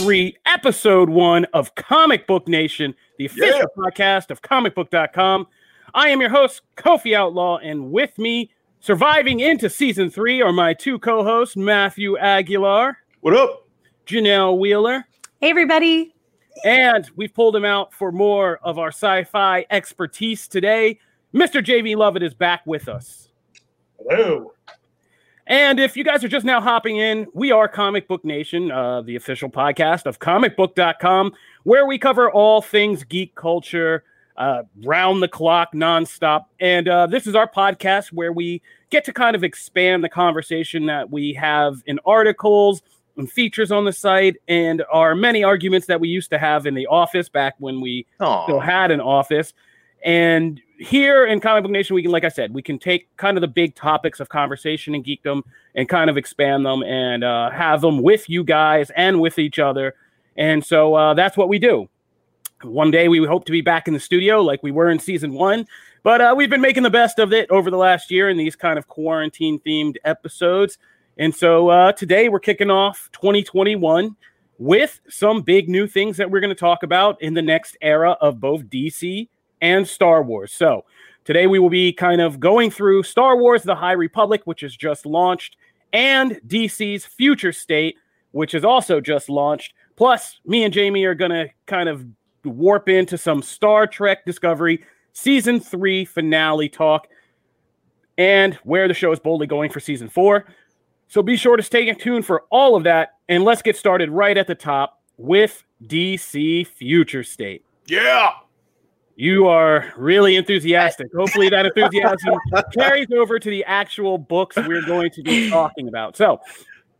Three, episode one of Comic Book Nation, the official Yeah. podcast of comicbook.com. I am your host, Kofi Outlaw, and with me, surviving into season three, are my two co hosts, Matthew Aguilar, What up? Janelle Wheeler, Hey, everybody. and we've pulled him out for more of our sci fi expertise today. Mr. Jamie Lovett is back with us. Hello. And if you guys are just now hopping in, we are Comic Book Nation, uh, the official podcast of comicbook.com, where we cover all things geek culture, uh, round the clock, nonstop. And uh, this is our podcast where we get to kind of expand the conversation that we have in articles and features on the site and our many arguments that we used to have in the office back when we still Oh, had an office. And here in Comic Book Nation, we can, like I said, we can take kind of the big topics of conversation and geekdom and kind of expand them and uh, have them with you guys and with each other. And so uh, that's what we do. One day we hope to be back in the studio like we were in season one, but uh, we've been making the best of it over the last year in these kind of quarantine themed episodes. And so uh, today we're kicking off 2021 with some big new things that we're going to talk about in the next era of both DC and Star Wars. So today we will be kind of going through Star Wars The High Republic, which is just launched, and DC's Future State, which is also just launched. Plus, me and Jamie are going to kind of warp into some Star Trek Discovery season three finale talk and where the show is boldly going for season four. So be sure to stay tuned for all of that. And let's get started right at the top with DC Future State. yeah. You are really enthusiastic. Hopefully, that enthusiasm carries over to the actual books we're going to be talking about. So,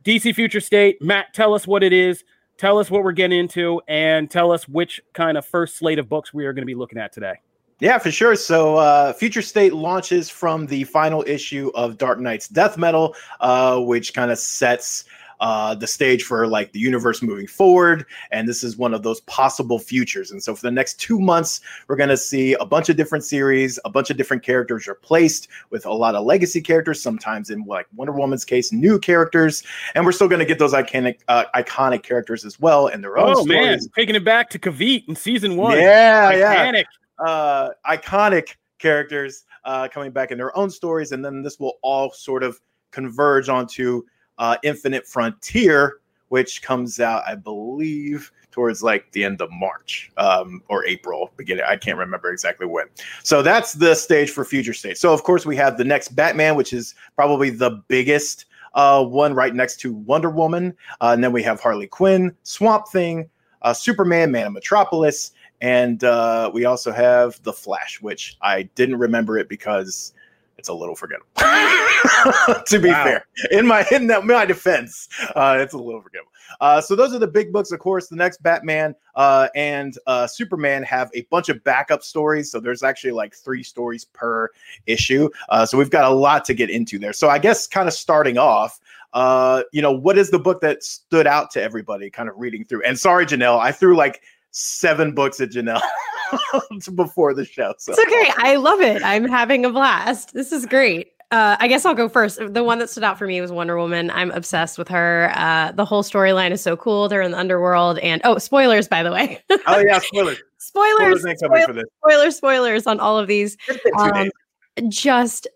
DC Future State, Matt, tell us what it is, tell us what we're getting into, and tell us which kind of first slate of books we are going to be looking at today. Yeah, for sure. So, uh, Future State launches from the final issue of Dark Nights Death Metal, uh, which kind of sets uh, the stage for like the universe moving forward. And this is one of those possible futures. And so, for the next two months, we're going to see a bunch of different series, a bunch of different characters replaced with a lot of legacy characters. Sometimes, in like Wonder Woman's case, new characters, and we're still going to get those iconic, uh, iconic characters as well in their own Oh, man, stories. taking it back to Kavit in season one. Yeah, yeah Titanic. uh, iconic characters uh, coming back in their own stories, and then this will all sort of converge onto uh, Infinite Frontier, which comes out, I believe, towards like the end of March um, or April, beginning. I can't remember exactly when. So that's the stage for Future State. So of course we have the next Batman, which is probably the biggest uh, one, right next to Wonder Woman, uh, and then we have Harley Quinn, Swamp Thing, uh, Superman, Man of Metropolis, and uh, we also have the Flash, which I didn't remember it because it's a little forgettable. to be Wow. fair, in my in that, my defense, uh, it's a little forgettable. Uh, so those are the big books. Of course, the next Batman uh, and uh, Superman have a bunch of backup stories. So there's actually like three stories per issue. Uh, so we've got a lot to get into there. So I guess kind of starting off, uh, you know, what is the book that stood out to everybody kind of reading through? And sorry, Janelle, I threw like seven books at Janelle before the show. So It's okay. I love it. I'm having a blast. This is great. Uh, I guess I'll go first. The one that stood out for me was Wonder Woman. I'm obsessed with her. Uh, the whole storyline is so cool. They're in the underworld, and oh, spoilers by the way. oh yeah, spoilers. spoilers, Spoilers spoilers, spoilers, spoilers on all of these. It's been two Um, just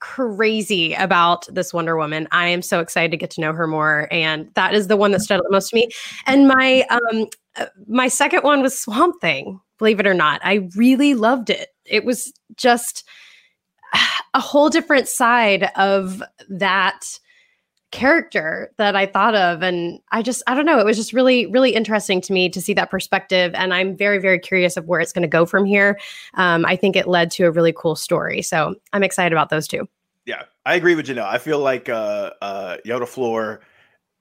crazy about this Wonder Woman. I am so excited to get to know her more, and that is the one that stood out the most to me. And my um uh, my second one was Swamp Thing. Believe it or not, I really loved it. It was just a whole different side of that character that I thought of. And I just, I don't know, it was just really, really interesting to me to see that perspective. And I'm very, very curious of where it's going to go from here. Um, I think it led to a really cool story. So I'm excited about those two. Yeah, I agree with Janelle. I feel like uh, uh, Yara Flor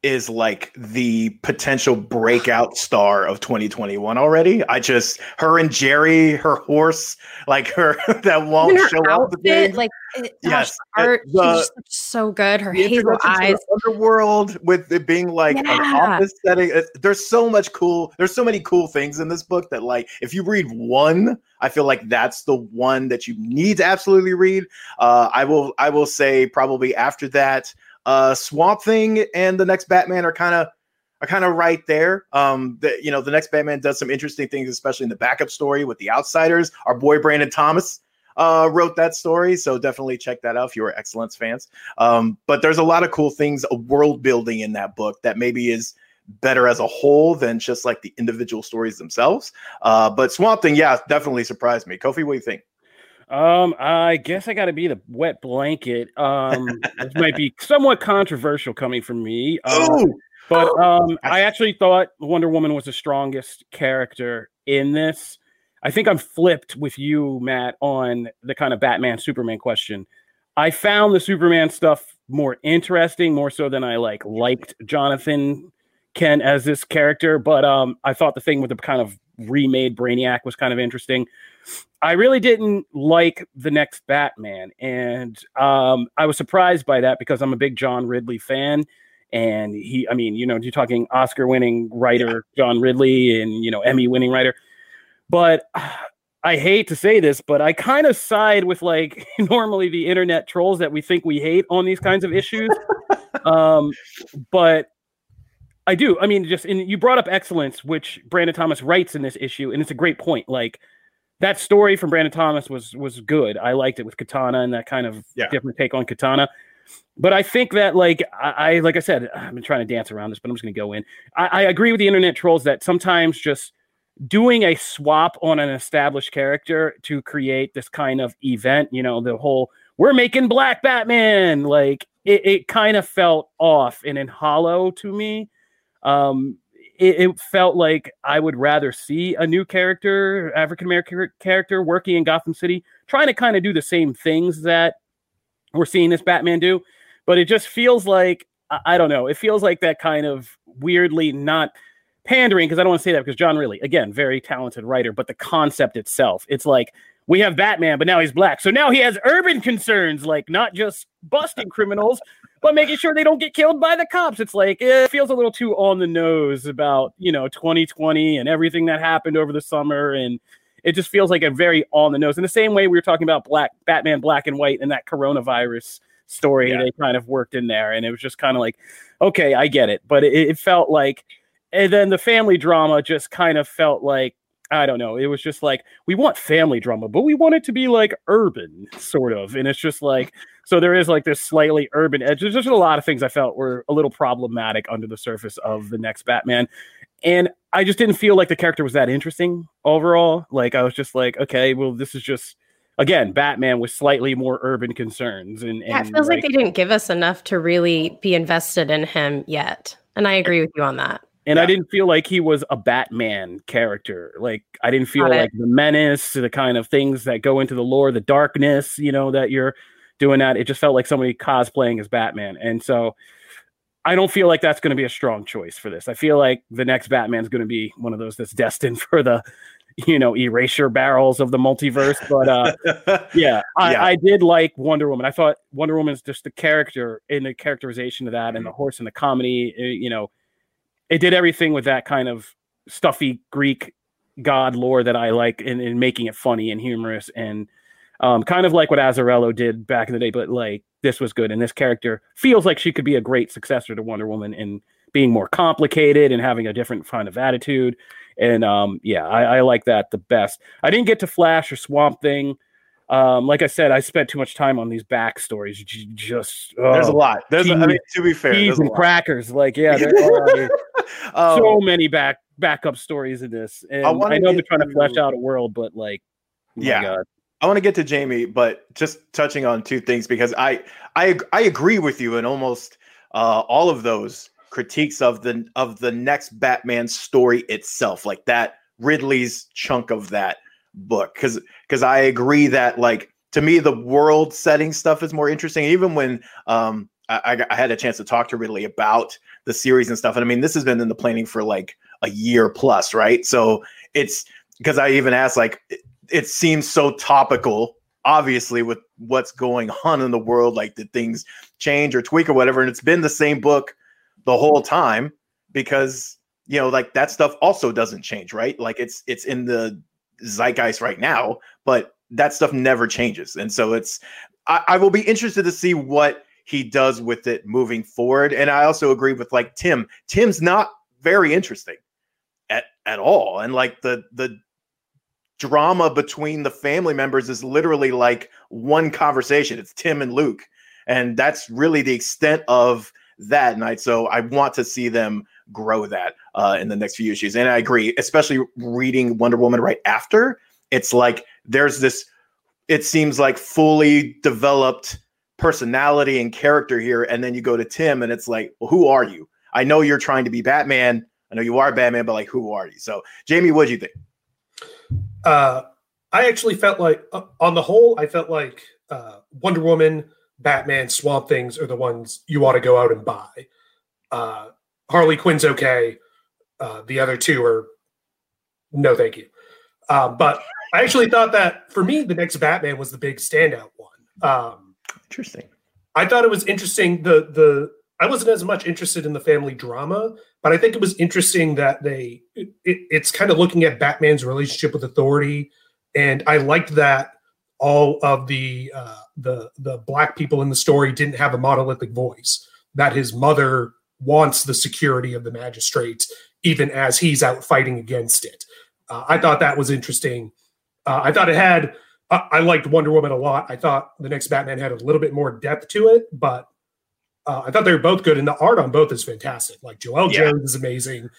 is like the potential breakout star of 2021 already. I just her and Jerry, her horse, like her that won't her show outfit, up. Like it, yes, gosh, art, the, she's so good. Her hazel eyes, underworld with it being like yeah. an office setting. There's so much cool. There's so many cool things in this book that like if you read one, I feel like that's the one that you need to absolutely read. Uh, I will. I will say probably after that uh, Swamp Thing and the next Batman are kind of are kind of right there. Um, the, you know, the next Batman does some interesting things, especially in the backup story with the Outsiders. Our boy Brandon Thomas uh, wrote that story, so definitely check that out if you are Excellence fans. Um, but there's a lot of cool things, a world building in that book that maybe is better as a whole than just like the individual stories themselves. Uh, but Swamp Thing, yeah, definitely surprised me. Kofi, what do you think? Um, I guess I got to be the wet blanket. Um, this might be somewhat controversial coming from me. Uh, but um, I actually thought Wonder Woman was the strongest character in this. I think I'm flipped with you, Matt, on the kind of Batman Superman question. I found the Superman stuff more interesting, more so than I like liked Jonathan Kent as this character. But um, I thought the thing with the kind of remade Brainiac was kind of interesting. I really didn't like the next Batman, and um, I was surprised by that because I'm a big John Ridley fan, and he, I mean, you know, you're talking Oscar-winning writer John Ridley, and you know, Emmy-winning writer, but I hate to say this, but I kind of side with like normally the internet trolls that we think we hate on these kinds of issues, um, but I do. I mean, just and you brought up excellence, which Brandon Thomas writes in this issue, and it's a great point. Like that story from Brandon Thomas was was good. I liked it with Katana and that kind of yeah. different take on Katana. But I think that like I, I, like I said, I've been trying to dance around this, but I'm just gonna go in. I, I agree with the internet trolls that sometimes just doing a swap on an established character to create this kind of event, you know, the whole we're making Black Batman, like it, it kind of felt off and in hollow to me. Um, it, it, felt like I would rather see a new character, African American character, working in Gotham City, trying to kind of do the same things that we're seeing this Batman do. But it just feels like I, don't know. It feels like that kind of weirdly not pandering because I don't want to say that because John Ridley, again, very talented writer, but the concept itself, it's like we have Batman, but now he's black. So now he has urban concerns, like not just busting criminals, but making sure they don't get killed by the cops. It's like it feels a little too on the nose about, you know, 2020 and everything that happened over the summer. And it just feels like a very on the nose. In the same way we were talking about black Batman black and white and that coronavirus story yeah. they kind of worked in there. And it was just kind of like, okay, I get it. But it, it felt like and then the family drama just kind of felt like I don't know. It was just like we want family drama, but we want it to be like urban, sort of. And it's just like so there is like this slightly urban edge. There's just a lot of things I felt were a little problematic under the surface of the next Batman. And I just didn't feel like the character was that interesting overall. Like I was just like, okay, well, this is just again Batman with slightly more urban concerns. And, and yeah, it feels like, like they didn't give us enough to really be invested in him yet. And I agree with you on that. And yeah. I didn't feel like he was a Batman character. Like I didn't feel like the menace, the kind of things that go into the lore, the darkness, you know, that you're doing that. It just felt like somebody cosplaying as Batman. And so I don't feel like that's going to be a strong choice for this. I feel like the next Batman is going to be one of those that's destined for the, you know, erasure barrels of the multiverse. But uh, yeah, I, yeah. I did like Wonder Woman. I thought Wonder Woman's just the character in the characterization of that mm-hmm. and the horse and the comedy, eh, you know, it did everything with that kind of stuffy Greek god lore that I like in, in making it funny and humorous and um, kind of like what Azzarello did back in the day, but like this was good. And this character feels like she could be a great successor to Wonder Woman in being more complicated and having a different kind of attitude. And um, yeah, I, I like that the best. I didn't get to Flash or Swamp Thing. Um, like I said, I spent too much time on these backstories. Just oh, there's a lot. There's, a, I mean, to be fair, cheese and crackers. Like, yeah, there are um, so many back backup stories in this. And I, I know they're trying to flesh out a world, but like, oh yeah. God. I want to get to Jamie, but just touching on two things because I I I agree with you in almost uh, all of those critiques of the of the next Batman story itself, like that Ridley's chunk of that book because because I agree that like to me the world setting stuff is more interesting. Even when um, I, I, had a chance to talk to Ridley about the series and stuff, and I mean this has been in the planning for like a year plus, right? So it's because I even asked like it, seems so topical obviously with what's going on in the world like did things change or tweak or whatever and it's been the same book the whole time because you know like that stuff also doesn't change right? Like it's it's in the zeitgeist right now but that stuff never changes and so it's I, I will be interested to see what he does with it moving forward and i also agree with like tim. Tim's not very interesting at at all and like the the drama between the family members is literally like one conversation it's tim and luke and that's really the extent of that night so i want to see them grow that uh, in the next few issues. And I agree, especially reading Wonder Woman right after. It's like there's this. It seems like fully developed personality and character here, and then you go to Tim, and it's like, well, who are you? I know you're trying to be Batman. I know you are Batman, but like, who are you? So, Jamie, what do you think? Uh, I actually felt like, uh, on the whole, I felt like uh, Wonder Woman, Batman, Swamp Things are the ones you ought to go out and buy. Uh, Harley Quinn's okay. Uh, the other two are no, thank you. Uh, but I actually thought that for me, the next Batman was the big standout one. Um, interesting. I thought it was interesting. The the I wasn't as much interested in the family drama, but I think it was interesting that they it, it, it's kind of looking at Batman's relationship with authority, and I liked that all of the uh, the the black people in the story didn't have a monolithic voice. That his mother wants the security of the magistrate, even as he's out fighting against it. Uh, I thought that was interesting. Uh, I thought it had. I liked Wonder Woman a lot. I thought the next Batman had a little bit more depth to it, but uh, I thought they were both good, and the art on both is fantastic. Like Joelle yeah. Jones is amazing,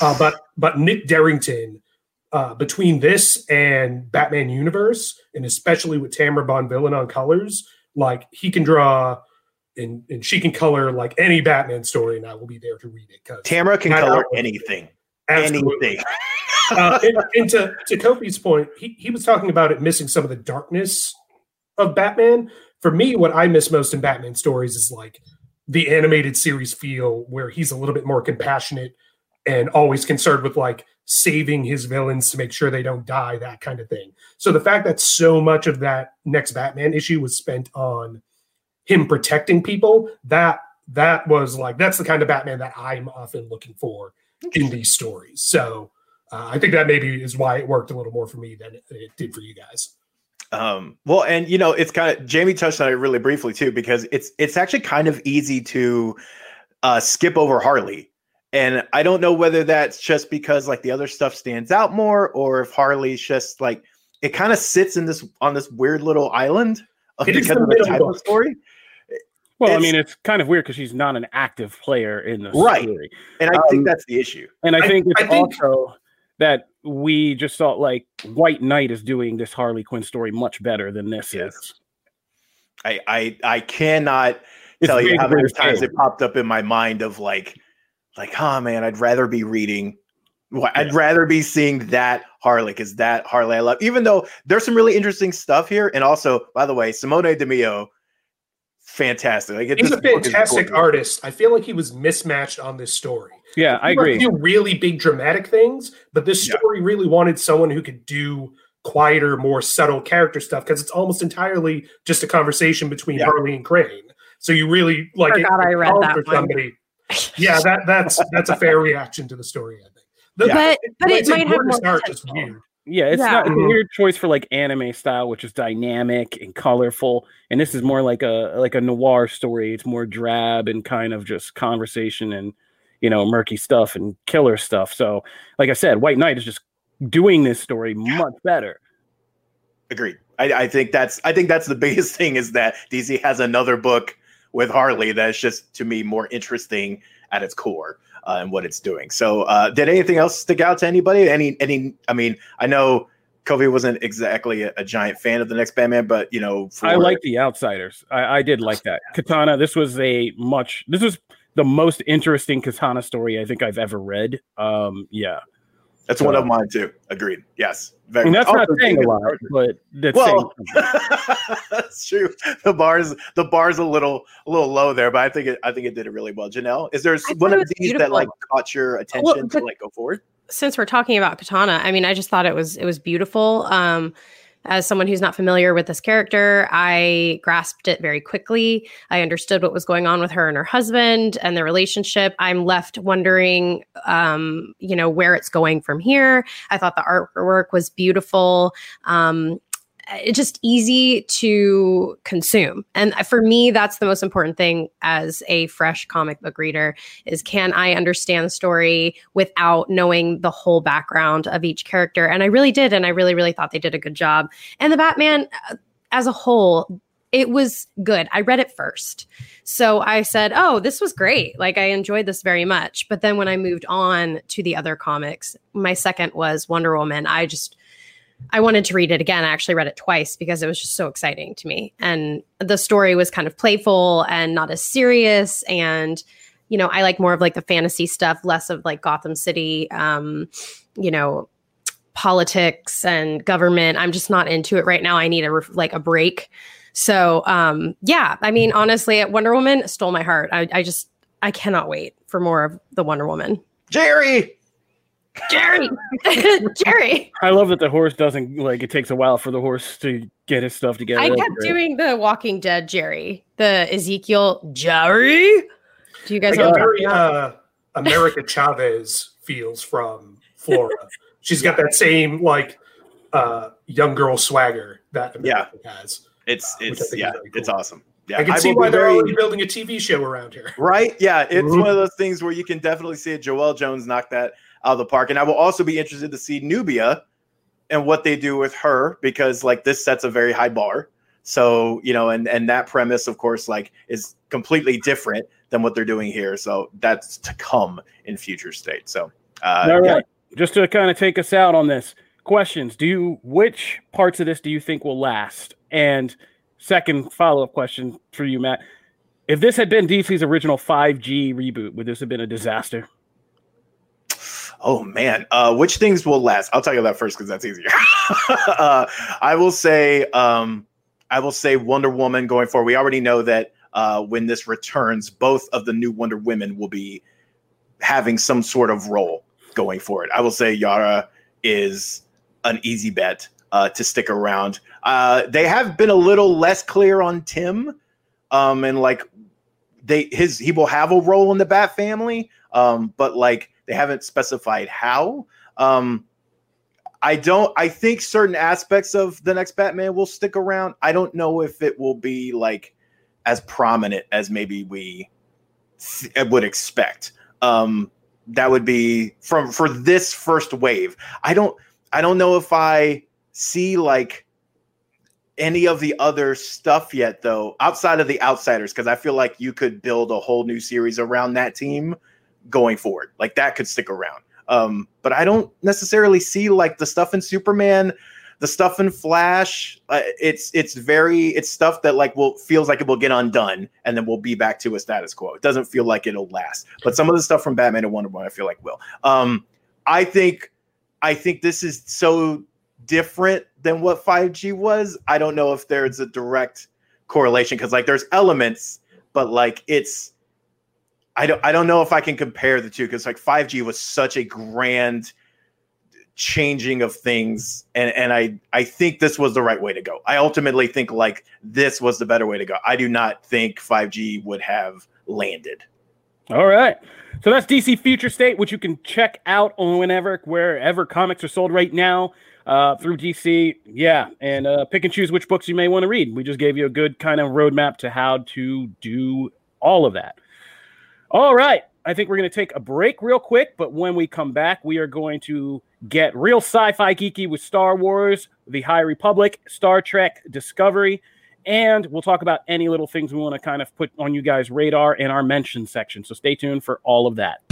uh, but but Nick Derington. Uh, between this and Batman Universe, and especially with Tamara Bonvillain on colors, like he can draw and and she can color like any Batman story, and I will be there to read it. Because Tamara can color anything, absolutely. anything. uh, and, and, to to Kofi's point, he he was talking about it missing some of the darkness of Batman. For me, what I miss most in Batman stories is like the animated series feel, where he's a little bit more compassionate and always concerned with like saving his villains to make sure they don't die, that kind of thing. So the fact that so much of that next Batman issue was spent on him protecting people, that that was like that's the kind of Batman that I'm often looking for in these stories. So uh, I think that maybe is why it worked a little more for me than it, it did for you guys. Um, well, and you know, it's kind of Jamie touched on it really briefly too, because it's it's actually kind of easy to uh, skip over Harley. And I don't know whether that's just because like the other stuff stands out more, or if Harley's just like it kind of sits in this on this weird little island because of the type of story. Well, I mean, it's kind of weird because she's not an active player in the right. story, and I um, think that's the issue. And I think I, it's I think, also that we just thought like White Knight is doing this Harley Quinn story much better than this yes. is. I I I cannot it's tell you how many times it popped up in my mind of like, like, oh man, I'd rather be reading. I'd yeah. rather be seeing that Harley because that Harley I love. Even though there's some really interesting stuff here, and also, by the way, Simone Di Meo fantastic. Like, He's a fantastic artist. I feel like he was mismatched on this story. Yeah, I agree. Do really big dramatic things, but this story yeah. really wanted someone who could do quieter, more subtle character stuff because it's almost entirely just a conversation between yeah. Harley and Crane. So you really like I, I read that for somebody. yeah, that that's that's a fair reaction to the story. I think. The, but but it might have more start just weird. Yeah, it's yeah. not it's a weird choice for like anime style, which is dynamic and colorful, and this is more like a like a noir story. It's more drab and kind of just conversation and you know murky stuff and killer stuff. So, like I said, White Knight is just doing this story much better. Agreed. I, I think that's I think that's the biggest thing is that DC has another book with Harley that's just to me more interesting at its core uh, and what it's doing. So, uh, did anything else stick out to anybody? Any, any? I mean, I know Kofi wasn't exactly a, a, giant fan of the next Batman, but you know, for... I like the Outsiders. I, I did like that Katana. This was a much. This was the most interesting Katana story I think I've ever read. Um, yeah. That's one of mine too. Agreed. Yes. Very. And that's not saying a lot, but that's well, that's true. The bars, the bar's a little, a little low there, but I think it, I think it did it really well. Janelle, is there one of these beautiful. that like caught your attention well, to like go forward? Since we're talking about Katana, I mean, I just thought it was, it was beautiful. Um, as someone who's not familiar with this character, I grasped it very quickly. I understood what was going on with her and her husband and their relationship. I'm left wondering, um, you know, where it's going from here. I thought the artwork was beautiful. Um, just easy to consume and for me that's the most important thing as a fresh comic book reader is can i understand the story without knowing the whole background of each character and i really did and i really really thought they did a good job and the batman uh, as a whole it was good. I read it first. So I said, Oh, this was great. Like, I enjoyed this very much. But then when I moved on to the other comics, my second was Wonder Woman. I just, I wanted to read it again. I actually read it twice because it was just so exciting to me. And the story was kind of playful and not as serious. And, you know, I like more of like the fantasy stuff, less of like Gotham City, um, you know, politics and government. I'm just not into it right now. I need a like a break. So, um, yeah, I mean, honestly, Wonder Woman stole my heart. I, I just, I cannot wait for more of the Wonder Woman. Jerry, Jerry, Jerry. I love that the horse doesn't like. It takes a while for the horse to get his stuff together. I kept doing the Walking Dead Jerry, the Ezekiel Jerry. Do you guys know? Very uh, America Chavez feels from Flora. She's got that same like uh, young girl swagger that America yeah. has. It's uh, it's yeah, cool. it's awesome. Yeah, I can I see why they're very, already building a TV show around here. Right? Yeah, it's mm-hmm. one of those things where you can definitely see it. Joelle Jones knocked that out of the park. And I will also be interested to see Nubia and what they do with her because like this sets a very high bar. So, you know, and and that premise, of course, like is completely different than what they're doing here. So that's to come in future state. So uh All right. Yeah. Just to kind of take us out on this. Questions. Do you which parts of this do you think will last? And second follow-up question for you, Matt. If this had been DC's original 5G reboot, would this have been a disaster? Oh man, uh, which things will last? I'll tell you that first because that's easier. uh, I will say, um, I will say Wonder Woman going forward. We already know that uh, when this returns, both of the new Wonder Women will be having some sort of role going forward. I will say Yara is an easy bet uh, to stick around. Uh, they have been a little less clear on Tim, um, and like they his he will have a role in the Bat family, um, but like they haven't specified how. Um, I don't. I think certain aspects of the next Batman will stick around. I don't know if it will be like as prominent as maybe we th- would expect. Um, that would be from for this first wave. I don't. I don't know if I see like any of the other stuff yet, though, outside of the outsiders, because I feel like you could build a whole new series around that team going forward. Like that could stick around. Um, but I don't necessarily see like the stuff in Superman, the stuff in Flash. Uh, it's it's very it's stuff that like will feels like it will get undone and then we'll be back to a status quo. It doesn't feel like it'll last. But some of the stuff from Batman and Wonder Woman, I feel like will. Um, I think I think this is so different than what 5G was. I don't know if there's a direct correlation because like there's elements, but like it's I don't I don't know if I can compare the two because like 5G was such a grand changing of things and and I I think this was the right way to go. I ultimately think like this was the better way to go. I do not think 5G would have landed. All right. So that's DC Future State, which you can check out on whenever, wherever comics are sold right now uh, through DC. Yeah, and uh, pick and choose which books you may want to read. We just gave you a good kind of roadmap to how to do all of that. All right. I think we're going to take a break real quick, but when we come back, we are going to get real sci fi geeky with Star Wars, The High Republic, Star Trek, Discovery, and we'll talk about any little things we want to kind of put on you guys' radar in our mention section. So stay tuned for all of that.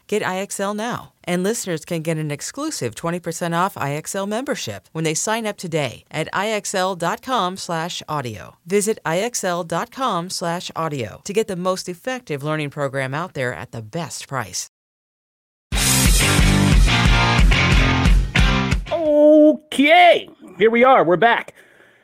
Get IXL now. And listeners can get an exclusive 20% off IXL membership when they sign up today at IXL.com/audio. Visit IXL.com/audio to get the most effective learning program out there at the best price. Okay, here we are. We're back.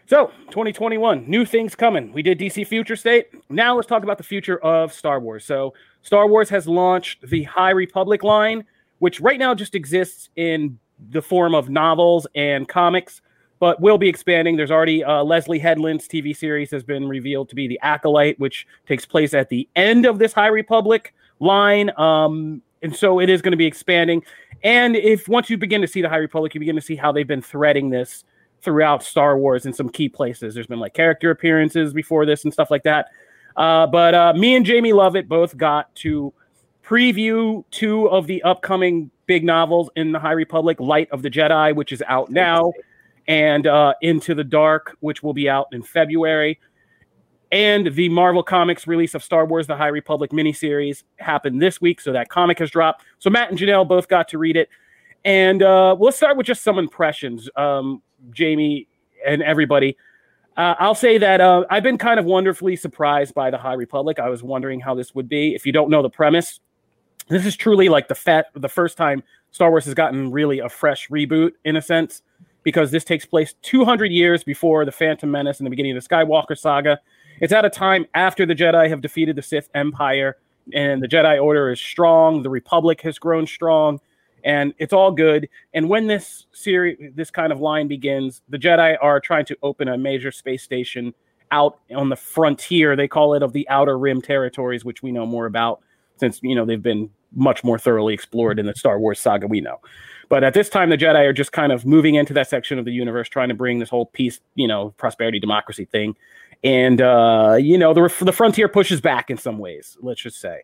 So, 2021, new things coming. We did DC Future State. Now let's talk about the future of Star Wars. So, Star Wars has launched the High Republic line, which right now just exists in the form of novels and comics, but will be expanding. There's already uh, Leslie Headland's TV series has been revealed to be The Acolyte, which takes place at the end of this High Republic line. Um, and so it is going to be expanding. And if once you begin to see the High Republic, you begin to see how they've been threading this throughout Star Wars in some key places. There's been like character appearances before this and stuff like that. Uh, but uh, me and Jamie Lovett both got to preview two of the upcoming big novels in the High Republic Light of the Jedi, which is out now, and uh, Into the Dark, which will be out in February. And the Marvel Comics release of Star Wars The High Republic miniseries happened this week. So that comic has dropped. So Matt and Janelle both got to read it. And uh, let's start with just some impressions, um, Jamie and everybody. Uh, I'll say that uh, I've been kind of wonderfully surprised by the High Republic. I was wondering how this would be. If you don't know the premise, this is truly like the fat, the first time Star Wars has gotten really a fresh reboot in a sense, because this takes place 200 years before the Phantom Menace and the beginning of the Skywalker saga. It's at a time after the Jedi have defeated the Sith Empire and the Jedi Order is strong. The Republic has grown strong, and it's all good. And when this series, this kind of line begins, the Jedi are trying to open a major space station out on the frontier. They call it of the Outer Rim territories, which we know more about since you know they've been much more thoroughly explored in the Star Wars saga we know. But at this time, the Jedi are just kind of moving into that section of the universe, trying to bring this whole peace, you know, prosperity, democracy thing and uh, you know the the frontier pushes back in some ways. Let's just say.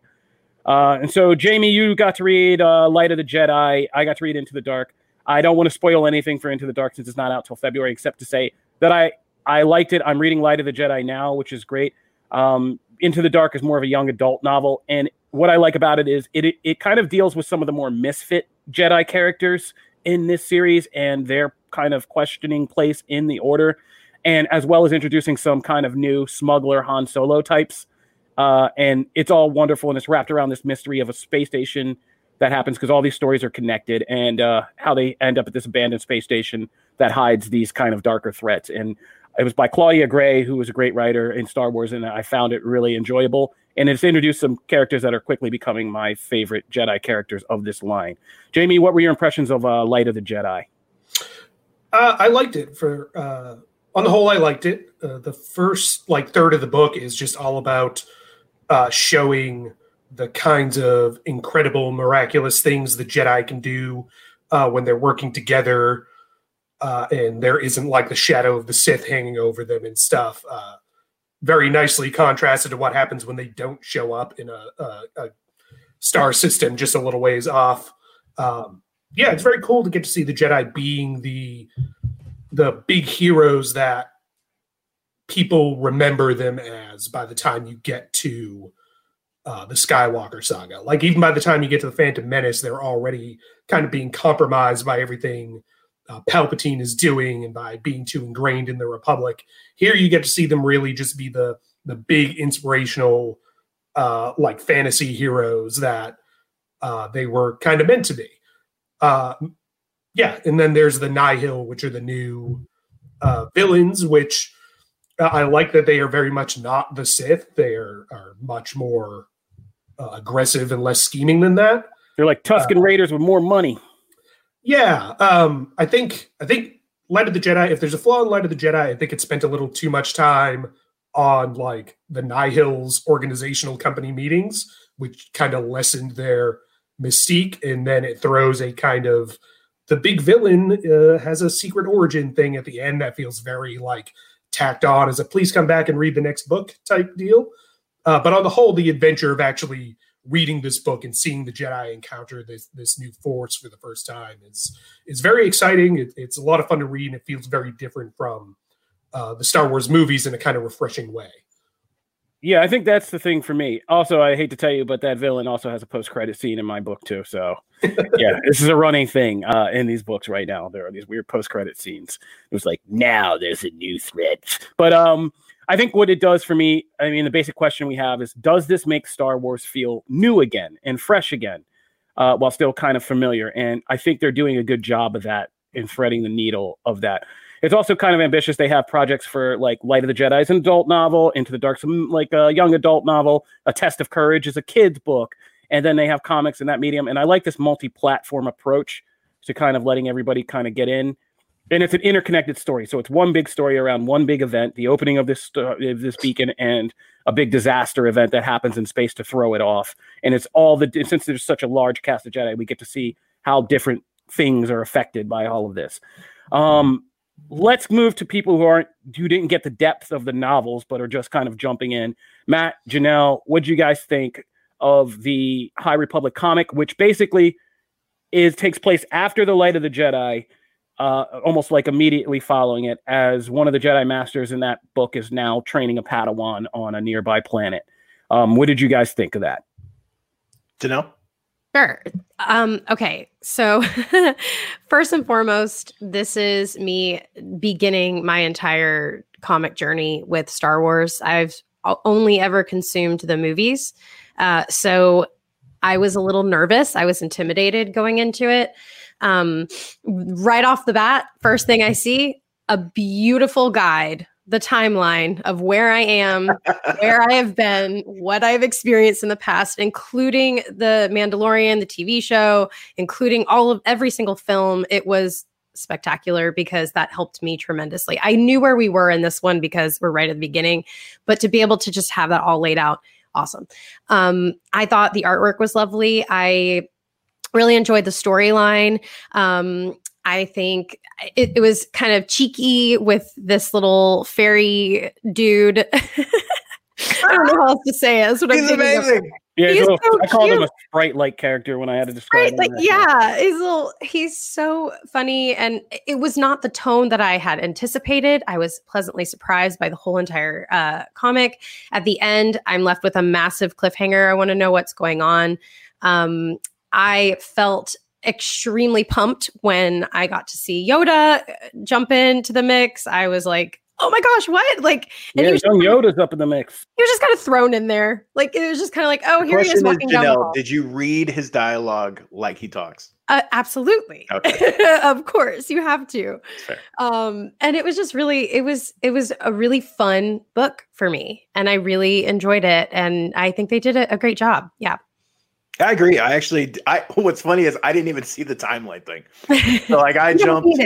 Uh, and so, Jamie, you got to read uh, Light of the Jedi. I got to read Into the Dark. I don't want to spoil anything for Into the Dark since it's not out till February, except to say that I I liked it. I'm reading Light of the Jedi now, which is great. Um, Into the Dark is more of a young adult novel, and what I like about it is it, it it kind of deals with some of the more misfit Jedi characters in this series and their kind of questioning place in the Order and as well as introducing some kind of new smuggler Han Solo types. Uh, and it's all wonderful and it's wrapped around this mystery of a space station that happens because all these stories are connected and uh, how they end up at this abandoned space station that hides these kind of darker threats. And it was by Claudia Gray, who was a great writer in Star Wars, and I found it really enjoyable. And it's introduced some characters that are quickly becoming my favorite Jedi characters of this line. Jamie, what were your impressions of uh, Light of the Jedi? Uh, I liked it for uh, on the whole, I liked it. Uh, the first like third of the book is just all about uh, showing the kinds of incredible, miraculous things the Jedi can do uh, when they're working together, uh, and there isn't like the shadow of the Sith hanging over them and stuff. Uh, very nicely contrasted to what happens when they don't show up in a, a, a star system just a little ways off. Um, yeah, it's very cool to get to see the Jedi being the the big heroes that people remember them as by the time you get to uh, the Skywalker saga. Like even by the time you get to the Phantom Menace, they're already kind of being compromised by everything uh, Palpatine is doing and by being too ingrained in the Republic. Here, you get to see them really just be the the big inspirational, uh, like fantasy heroes that uh, they were kind of meant to be. Uh, yeah, and then there's the Nihil, which are the new uh, villains, which I like that they are very much not the Sith. They are, are much more uh, aggressive and less scheming than that. They're like Tusken uh, Raiders with more money. Yeah, um, I think I think Light of the Jedi. If there's a flaw in Light of the Jedi, I think it spent a little too much time on like the Nihil's organizational company meetings, which kind of lessened their mystique, and then it throws a kind of the big villain uh, has a secret origin thing at the end that feels very like tacked on as a please come back and read the next book type deal. Uh, but on the whole, the adventure of actually reading this book and seeing the Jedi encounter this this new force for the first time is is very exciting. It, it's a lot of fun to read, and it feels very different from uh, the Star Wars movies in a kind of refreshing way. Yeah, I think that's the thing for me. Also, I hate to tell you, but that villain also has a post-credit scene in my book too. So, yeah, this is a running thing uh, in these books right now. There are these weird post-credit scenes. It was like now there's a new threat, but um, I think what it does for me, I mean, the basic question we have is, does this make Star Wars feel new again and fresh again, uh, while still kind of familiar? And I think they're doing a good job of that in threading the needle of that. It's also kind of ambitious. They have projects for like Light of the Jedi is an adult novel, Into the Dark, some like a young adult novel. A Test of Courage is a kid's book, and then they have comics in that medium. And I like this multi-platform approach to kind of letting everybody kind of get in. And it's an interconnected story, so it's one big story around one big event, the opening of this uh, this beacon, and a big disaster event that happens in space to throw it off. And it's all the since there's such a large cast of Jedi, we get to see how different things are affected by all of this. Um, let's move to people who aren't who didn't get the depth of the novels but are just kind of jumping in. Matt janelle what do you guys think of the high republic comic which basically is takes place after the light of the jedi uh, almost like immediately following it as one of the jedi masters in that book is now training a padawan on a nearby planet. Um, what did you guys think of that? Janelle Sure. Um, okay. So, first and foremost, this is me beginning my entire comic journey with Star Wars. I've only ever consumed the movies. Uh, so, I was a little nervous. I was intimidated going into it. Um, right off the bat, first thing I see a beautiful guide the timeline of where I am, where I have been, what I've experienced in the past, including the Mandalorian, the TV show, including all of every single film. It was spectacular because that helped me tremendously. I knew where we were in this one because we're right at the beginning, but to be able to just have that all laid out, awesome. Um, I thought the artwork was lovely. I really enjoyed the storyline. Um, I think it, it, was kind of cheeky with this little fairy dude. I don't know how else to say it. That's what He's I'm amazing. Yeah, he's so I called him a sprite-like character when I had to describe sprite, him. Like, yeah, he's little, he's so funny, and it was not the tone that I had anticipated. I was pleasantly surprised by the whole entire uh, comic. At the end, I'm left with a massive cliffhanger. I want to know what's going on. Um, I felt extremely pumped when I got to see Yoda uh, jump into the mix. I was like, oh my gosh, what? Like, and yeah, young Yoda's up in the mix. He was just kind of thrown in there. Like, it was just kind of like, oh, the here he is walking is, Janelle, Did you read his dialogue like he talks? Uh, absolutely. Okay. of course, you have to. Um, and it was just really, it was, it was a really fun book for me, and I really enjoyed it, and I think they did a, a great job. Yeah. I agree. I actually, I what's funny is I didn't even see the timeline thing. So like I jumped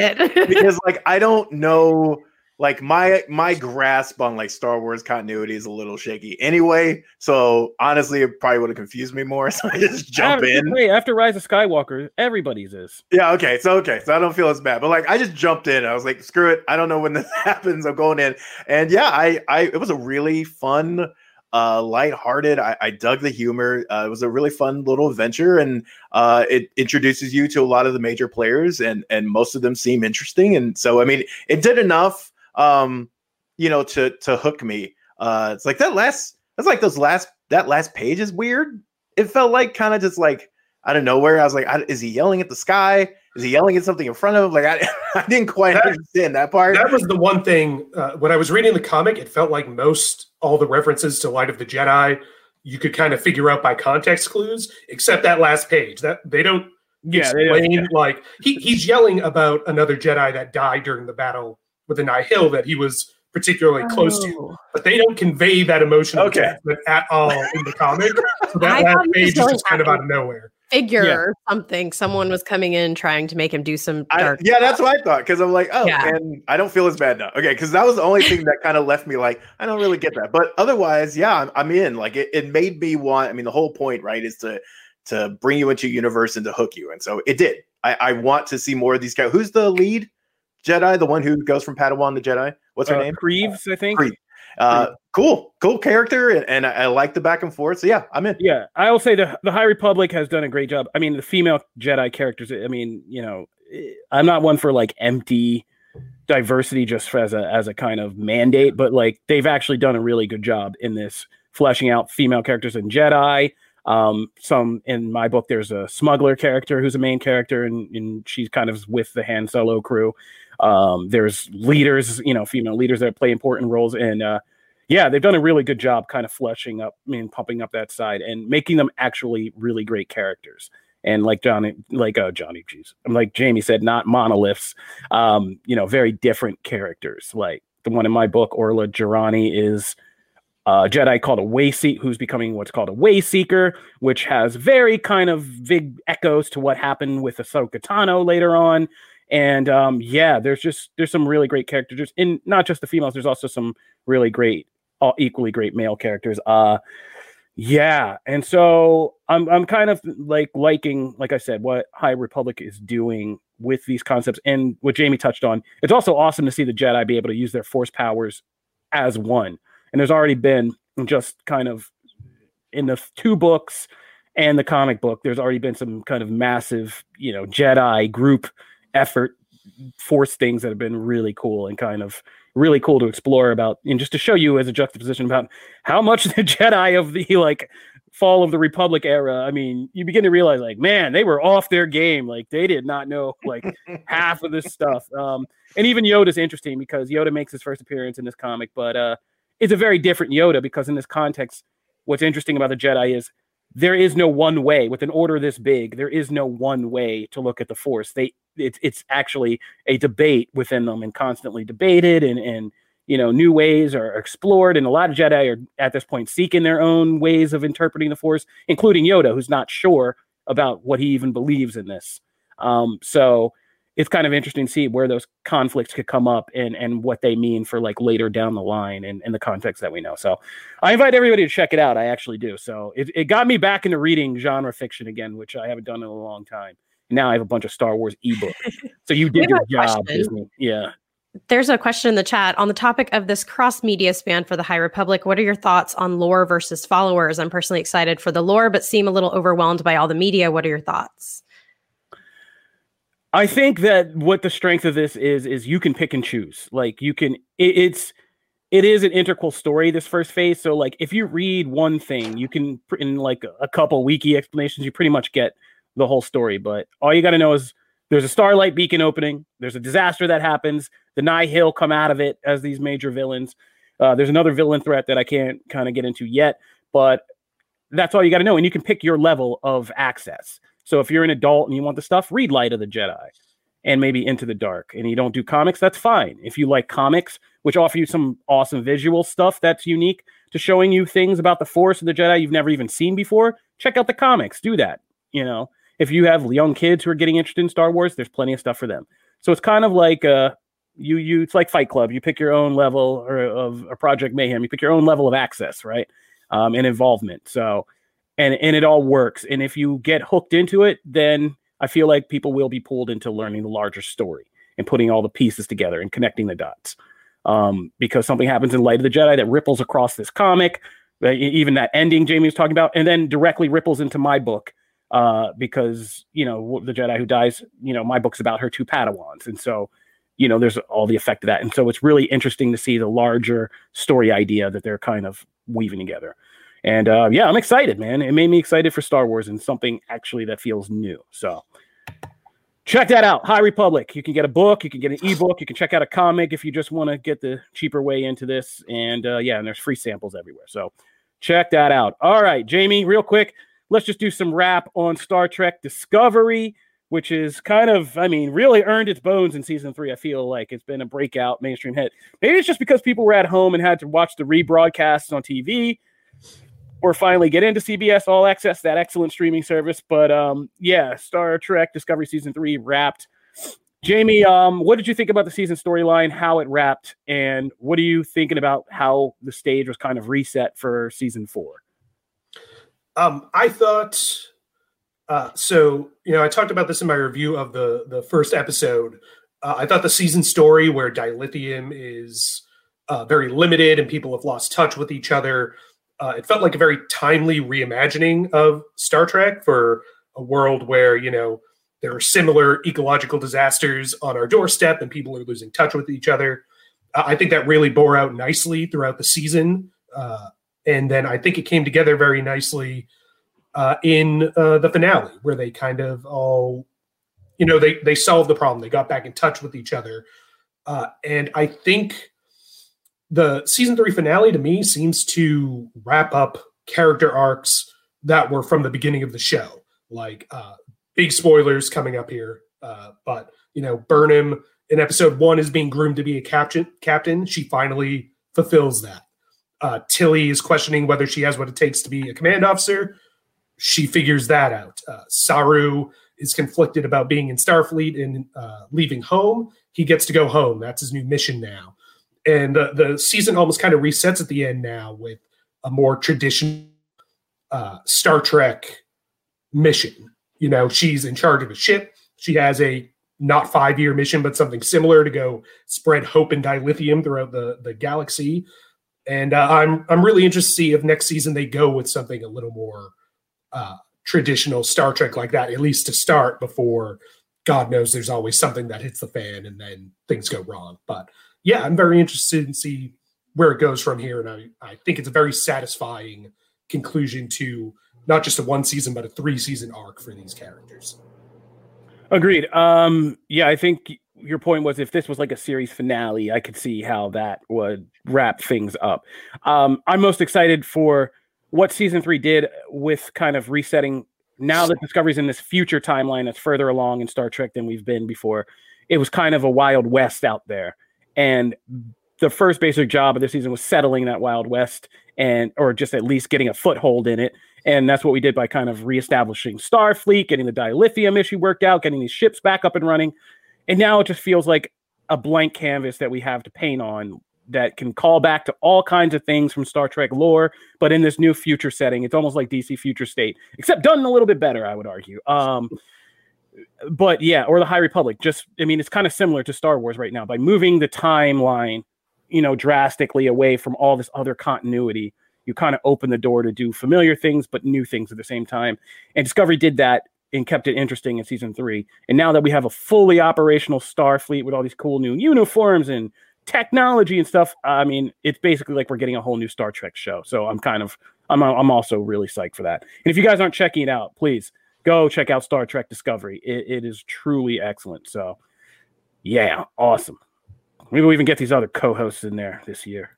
because like I don't know like my my grasp on like Star Wars continuity is a little shaky anyway. So honestly, it probably would have confused me more. So I just jump after, in. Wait, after Rise of Skywalker, everybody's is. Yeah. Okay. So okay. So I don't feel as bad, but like I just jumped in. I was like, screw it. I don't know when this happens. I'm going in, and yeah, I I it was a really fun uh, lighthearted. I, I dug the humor. Uh, it was a really fun little adventure, and uh, it introduces you to a lot of the major players, and and most of them seem interesting. And so, I mean, it did enough, um, you know, to to hook me. Uh, it's like that last. That's like those last. That last page is weird. It felt like kind of just like out of nowhere. I was like, I, is he yelling at the sky? Is he yelling at something in front of him? Like I, I didn't quite that, understand that part. That was the one thing uh, when I was reading the comic. It felt like most all the references to Light of the Jedi you could kind of figure out by context clues, except that last page. That they don't yeah, explain yeah. like he, he's yelling about another Jedi that died during the battle with the Nihil that he was particularly oh. close to, oh. but they don't convey that emotional okay. at all in the comic. So that last page is just kind of out of nowhere. Figure Yeah. or something. Someone was coming in trying to make him do some I, dark. yeah, that's what I thought because I'm like, oh, Yeah. and I don't feel as bad now. Okay, because that was the only thing that kind of left me like, I don't really get that. But otherwise, yeah, I'm, I'm in. Like, it, it made me want. I mean, the whole point, right, is to to bring you into a universe and to hook you, and so it did. I, I want to see more of these guys. Who's the lead Jedi? The one who goes from Padawan to Jedi? What's her Uh, name? Creeves, I think. Creed. Uh, cool, cool character, and, and I, I like the back and forth. So yeah, I'm in. Yeah, I will say the the High Republic has done a great job. I mean, the female Jedi characters. I mean, you know, eh, I'm not one for like empty diversity just as a as a kind of mandate, but like they've actually done a really good job in this fleshing out female characters in Jedi. Um, some in my book, there's a smuggler character who's a main character, and, and she's kind of with the Han Solo crew. Um, there's leaders, you know, female leaders that play important roles, and uh, yeah, they've done a really good job kind of fleshing up, I mean, pumping up that side and making them actually really great characters. And like Johnny, like uh, Johnny, geez, like Jamie said, not monoliths. Um, you know, very different characters. Like the one in my book, Orla Jareni is a Jedi called a way seek, who's becoming what's called a Wayseeker, which has very kind of big echoes to what happened with Ahsoka Tano later on. And um, yeah, there's just there's some really great characters in not just the females. There's also some really great, all equally great male characters. Uh, yeah, and so I'm I'm kind of like liking, like I said, what High Republic is doing with these concepts and what Jamie touched on. It's also awesome to see the Jedi be able to use their Force powers as one. And there's already been just kind of in the two books and the comic book, there's already been some kind of massive, you know, Jedi group effort force things that have been really cool and kind of really cool to explore about and just to show you as a juxtaposition about how much the Jedi of the like fall of the Republic era. I mean, you begin to realize like, man, they were off their game. Like they did not know like half of this stuff. Um, and even Yoda's interesting because Yoda makes his first appearance in this comic, but uh, it's a very different Yoda because in this context, what's interesting about the Jedi is there is no one way with an order this big. There is no one way to look at the Force. They it's it's actually a debate within them and constantly debated and and you know new ways are explored and a lot of Jedi are at this point seeking their own ways of interpreting the Force, including Yoda, who's not sure about what he even believes in this. Um, so it's kind of interesting to see where those conflicts could come up and and what they mean for like later down the line and in the context that we know. So I invite everybody to check it out. I actually do. So it, it got me back into reading genre fiction again, which I haven't done in a long time. Now I have a bunch of Star Wars ebooks. So you did your job, Yeah. There's a question in the chat on the topic of this cross media span for the High Republic. What are your thoughts on lore versus followers? I'm personally excited for the lore, but seem a little overwhelmed by all the media. What are your thoughts? I think that what the strength of this is is you can pick and choose. Like you can it, it's it is an integral story this first phase. So like if you read one thing, you can in like a couple wiki explanations, you pretty much get the whole story. But all you got to know is there's a starlight beacon opening. There's a disaster that happens. The Nihil come out of it as these major villains. Uh, there's another villain threat that I can't kind of get into yet, but that's all you got to know. And you can pick your level of access. So if you're an adult and you want the stuff, read Light of the Jedi and maybe Into the Dark. And you don't do comics, that's fine. If you like comics, which offer you some awesome visual stuff that's unique to showing you things about the Force and the Jedi you've never even seen before, check out the comics. Do that. You know, if you have young kids who are getting interested in Star Wars, there's plenty of stuff for them. So it's kind of like uh you you it's like Fight Club. You pick your own level or of a Project Mayhem. You pick your own level of access, right? Um, and involvement. So and and it all works. And if you get hooked into it, then I feel like people will be pulled into learning the larger story and putting all the pieces together and connecting the dots. Um, because something happens in Light of the Jedi that ripples across this comic, even that ending Jamie was talking about, and then directly ripples into my book. Uh, because you know the Jedi who dies, you know my book's about her two Padawans, and so you know there's all the effect of that, and so it's really interesting to see the larger story idea that they're kind of weaving together. And uh, yeah, I'm excited, man. It made me excited for Star Wars and something actually that feels new. So check that out. High Republic. You can get a book, you can get an ebook, you can check out a comic if you just want to get the cheaper way into this. And uh, yeah, and there's free samples everywhere. So check that out. All right, Jamie, real quick, let's just do some wrap on Star Trek Discovery. Which is kind of, I mean, really earned its bones in season three. I feel like it's been a breakout mainstream hit. Maybe it's just because people were at home and had to watch the rebroadcasts on TV or finally get into CBS All Access, that excellent streaming service. But um, yeah, Star Trek Discovery season three wrapped. Jamie, um, what did you think about the season storyline, how it wrapped, and what are you thinking about how the stage was kind of reset for season four? Um, I thought uh, so. You know, I talked about this in my review of the the first episode. Uh, I thought the season story where dilithium is uh, very limited and people have lost touch with each other. Uh, it felt like a very timely reimagining of Star Trek for a world where you know there are similar ecological disasters on our doorstep and people are losing touch with each other. Uh, I think that really bore out nicely throughout the season. Uh, and then I think it came together very nicely uh, in uh, the finale, where they kind of all, you know, they they solved the problem. They got back in touch with each other, and I think the season three finale to me seems to wrap up character arcs that were from the beginning of the show. Like uh, big spoilers coming up here, uh, but you know, Burnham in episode one is being groomed to be a captain. Captain, she finally fulfills that. Uh, Tilly is questioning whether she has what it takes to be a command officer. She figures that out. Uh, Saru is conflicted about being in Starfleet and uh, leaving home. He gets to go home. That's his new mission now. And uh, the season almost kind of resets at the end now with a more traditional uh, Star Trek mission. You know, she's in charge of a ship. She has a not five year mission, but something similar to go spread hope and dilithium throughout the, the galaxy. And uh, I'm I'm really interested to see if next season they go with something a little more uh, traditional Star Trek like that, at least to start before God knows there's always something that hits the fan and then things go wrong. But yeah, I'm very interested in see where it goes from here. And I, I think it's a very satisfying conclusion to not just a one season, but a three season arc for these characters. Agreed. Um, yeah, I think your point was if this was like a series finale, I could see how that would wrap things up. Um, I'm most excited for what season three did with kind of resetting. Now that Discovery's in this future timeline that's further along in Star Trek than we've been before, it was kind of a wild west out there, and the first basic job of the season was settling that wild west and or just at least getting a foothold in it and that's what we did by kind of reestablishing starfleet getting the dilithium issue worked out getting these ships back up and running and now it just feels like a blank canvas that we have to paint on that can call back to all kinds of things from Star Trek lore, but in this new future setting, it's almost like DC Future State, except done a little bit better, I would argue. Um, but yeah, or the High Republic. Just, I mean, it's kind of similar to Star Wars right now by moving the timeline, you know, drastically away from all this other continuity. You kind of open the door to do familiar things, but new things at the same time. And Discovery did that and kept it interesting in season three. And now that we have a fully operational Starfleet with all these cool new uniforms and technology and stuff, I mean, it's basically like we're getting a whole new Star Trek show. So I'm kind of, I'm, I'm also really psyched for that. And if you guys aren't checking it out, please go check out Star Trek Discovery. it, it is truly excellent. So, yeah, awesome. Maybe we even get these other co-hosts in there this year.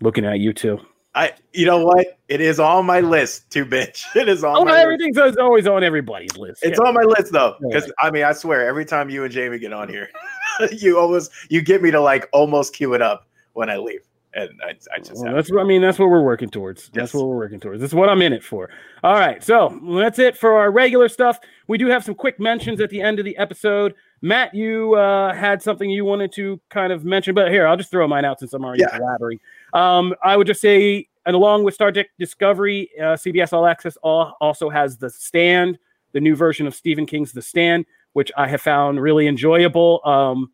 Looking at you too. I, you know what? It is on my list too, bitch. It is on. Oh, my everything's list. always on everybody's list. It's yeah. on my list though, because I mean, I swear, every time you and Jamie get on here, you almost you get me to like almost cue it up when I leave, and I, I just well, that's what I mean. That's what we're working towards. Yes. That's what we're working towards. That's what I'm in it for. All right, so that's it for our regular stuff. We do have some quick mentions at the end of the episode. Matt, you uh, had something you wanted to kind of mention, but here I'll just throw mine out since I'm already yeah. blabbering. Um, I would just say, and along with Star Trek Discovery, uh, CBS All Access also has The Stand, the new version of Stephen King's The Stand, which I have found really enjoyable. Um,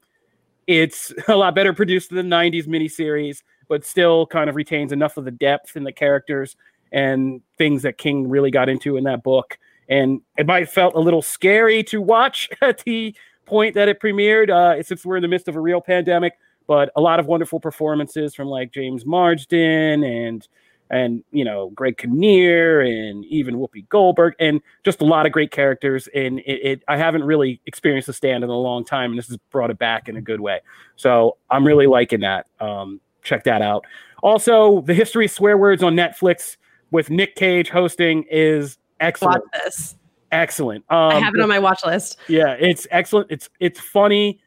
it's a lot better produced than the 90s miniseries, but still kind of retains enough of the depth in the characters and things that King really got into in that book. And it might have felt a little scary to watch at the point that it premiered, uh, since we're in the midst of a real pandemic but a lot of wonderful performances from like James Marsden and and you know Greg Kinnear and even Whoopi Goldberg and just a lot of great characters. And it, it, I haven't really experienced the stand in a long time, and this has brought it back in a good way. So I'm really liking that. Um, check that out. Also, the history of swear words on Netflix with Nick Cage hosting is excellent. Watch this. Excellent. Um, I have it on my watch list. Yeah, it's excellent. It's it's funny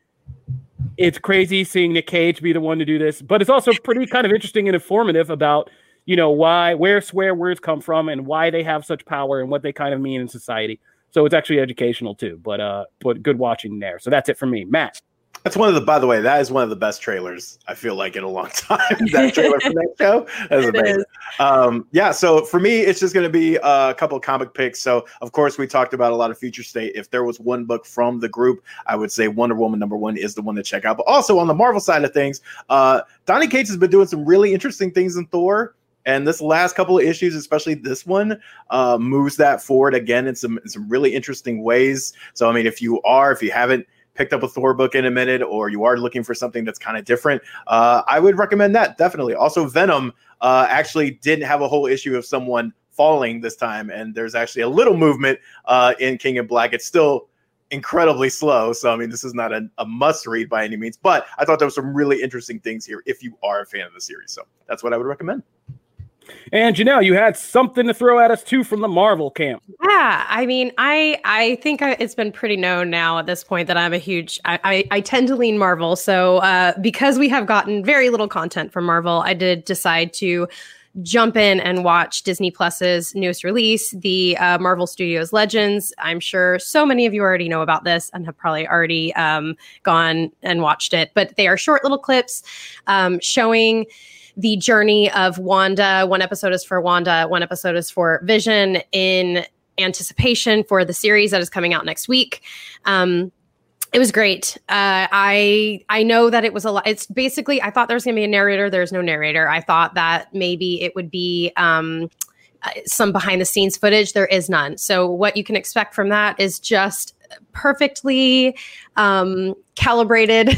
it's crazy seeing Nick Cage be the one to do this, but it's also pretty kind of interesting and informative about you know, why, where swear words come from and why they have such power and what they kind of mean in society. So it's actually educational too, but, uh, but good watching there. So that's it for me. Matt. That's one of the. By the way, that is one of the best trailers I feel like in a long time. that trailer for that show that's amazing. Um, yeah. So for me, it's just going to be a couple comic picks. So of course, we talked about a lot of future state. If there was one book from the group, I would say Wonder Woman number one is the one to check out. But also on the Marvel side of things, uh, Donny Cates has been doing some really interesting things in Thor. And this last couple of issues, especially this one, uh, moves that forward again in some in some really interesting ways. So I mean, if you are, if you haven't picked up a Thor book in a minute, or you are looking for something that's kind of different, uh, I would recommend that definitely. Also, Venom uh, actually didn't have a whole issue of someone falling this time, and there's actually a little movement uh, in King in Black. It's still incredibly slow, so I mean, this is not a, a must read by any means, but I thought there was some really interesting things here if you are a fan of the series. So that's what I would recommend. And Janelle, you had something to throw at us too from the Marvel camp. Yeah, I mean, I I think I, it's been pretty known now at this point that I'm a huge. I I, I tend to lean Marvel, so uh, because we have gotten very little content from Marvel, I did decide to jump in and watch Disney Plus's newest release, the uh, Marvel Studios Legends. I'm sure so many of you already know about this and have probably already um, gone and watched it, but they are short little clips um, showing the journey of Wanda. One episode is for Wanda, one episode is for Vision in anticipation for the series that is coming out next week. Um, it was great. Uh, I I know that it was a lot. It's basically I thought there was going to be a narrator. There's no narrator. I thought that maybe it would be um, uh, some behind the scenes footage. There is none. So what you can expect from that is just perfectly um, calibrated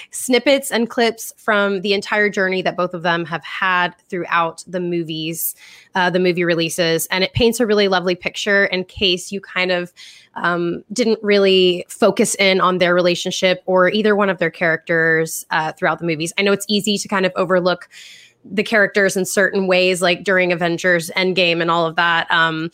snippets and clips from the entire journey that both of them have had throughout the movies, uh, the movie releases. And it paints a really lovely picture in case you kind of um, didn't really focus in on their relationship or either one of their characters uh, throughout the movies. I know it's easy to kind of overlook the characters in certain ways, like during Avengers Endgame and all of that. Um,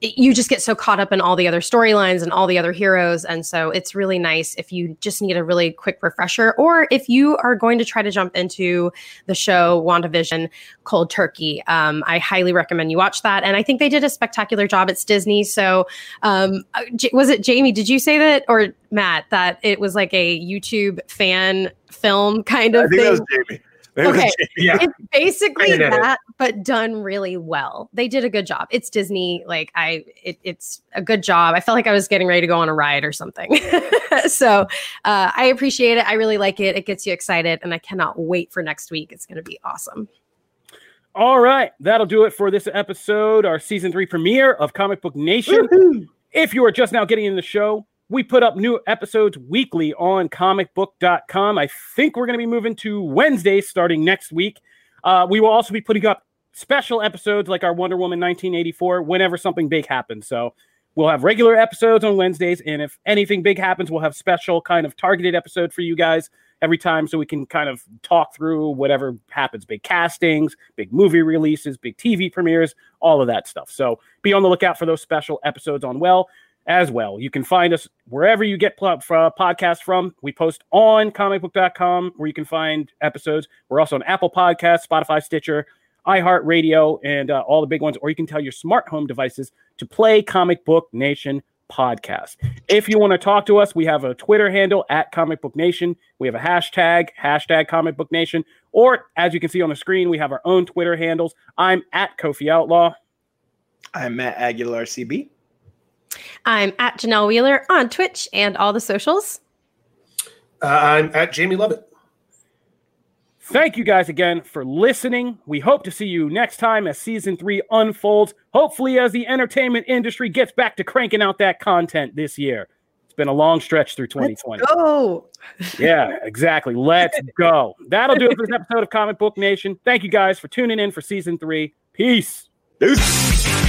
you just get so caught up in all the other storylines and all the other heroes. And so it's really nice if you just need a really quick refresher, or if you are going to try to jump into the show WandaVision Cold Turkey. Um, I highly recommend you watch that. And I think they did a spectacular job. It's Disney. So um, uh, was it Jamie? Did you say that? Or Matt, that it was like a YouTube fan film kind of thing? Jamie. Okay. yeah. It's basically that, but done really well. They did a good job. It's Disney. Like I, it, it's a good job. I felt like I was getting ready to go on a ride or something. so uh, I appreciate it. I really like it. It gets you excited, and I cannot wait for next week. It's going to be awesome. All right, that'll do it for this episode, our season three premiere of Comic Book Nation. Woo-hoo! If you are just now getting in the show, we put up new episodes weekly on comicbook.com. I think we're going to be moving to Wednesday starting next week. Uh, we will also be putting up special episodes like our Wonder Woman 1984 whenever something big happens. So we'll have regular episodes on Wednesdays. And if anything big happens, we'll have special kind of targeted episode for you guys every time so we can kind of talk through whatever happens big castings, big movie releases, big TV premieres, all of that stuff. So be on the lookout for those special episodes on Well as well. You can find us wherever you get pl- podcasts from. We post on comicbook.com where you can find episodes. We're also on Apple Podcasts, Spotify, Stitcher, iHeartRadio, and uh, all the big ones. Or you can tell your smart home devices to play Comic Book Nation podcast. If you want to talk to us, we have a Twitter handle at Comic Book Nation. We have a hashtag, hashtag Comic Book Nation. Or as you can see on the screen, we have our own Twitter handles. I'm at Kofi Outlaw. I'm Matt Aguilar CB. I'm at Janelle Wheeler on Twitch and all the socials. Uh, I'm at Jamie Lovett. Thank you guys again for listening. We hope to see you next time as season three unfolds. Hopefully, as the entertainment industry gets back to cranking out that content this year. It's been a long stretch through 2020. Let's. Yeah, exactly. Let's go. That'll do it for this episode of Comic Book Nation. Thank you guys for tuning in for season three. Peace. Peace.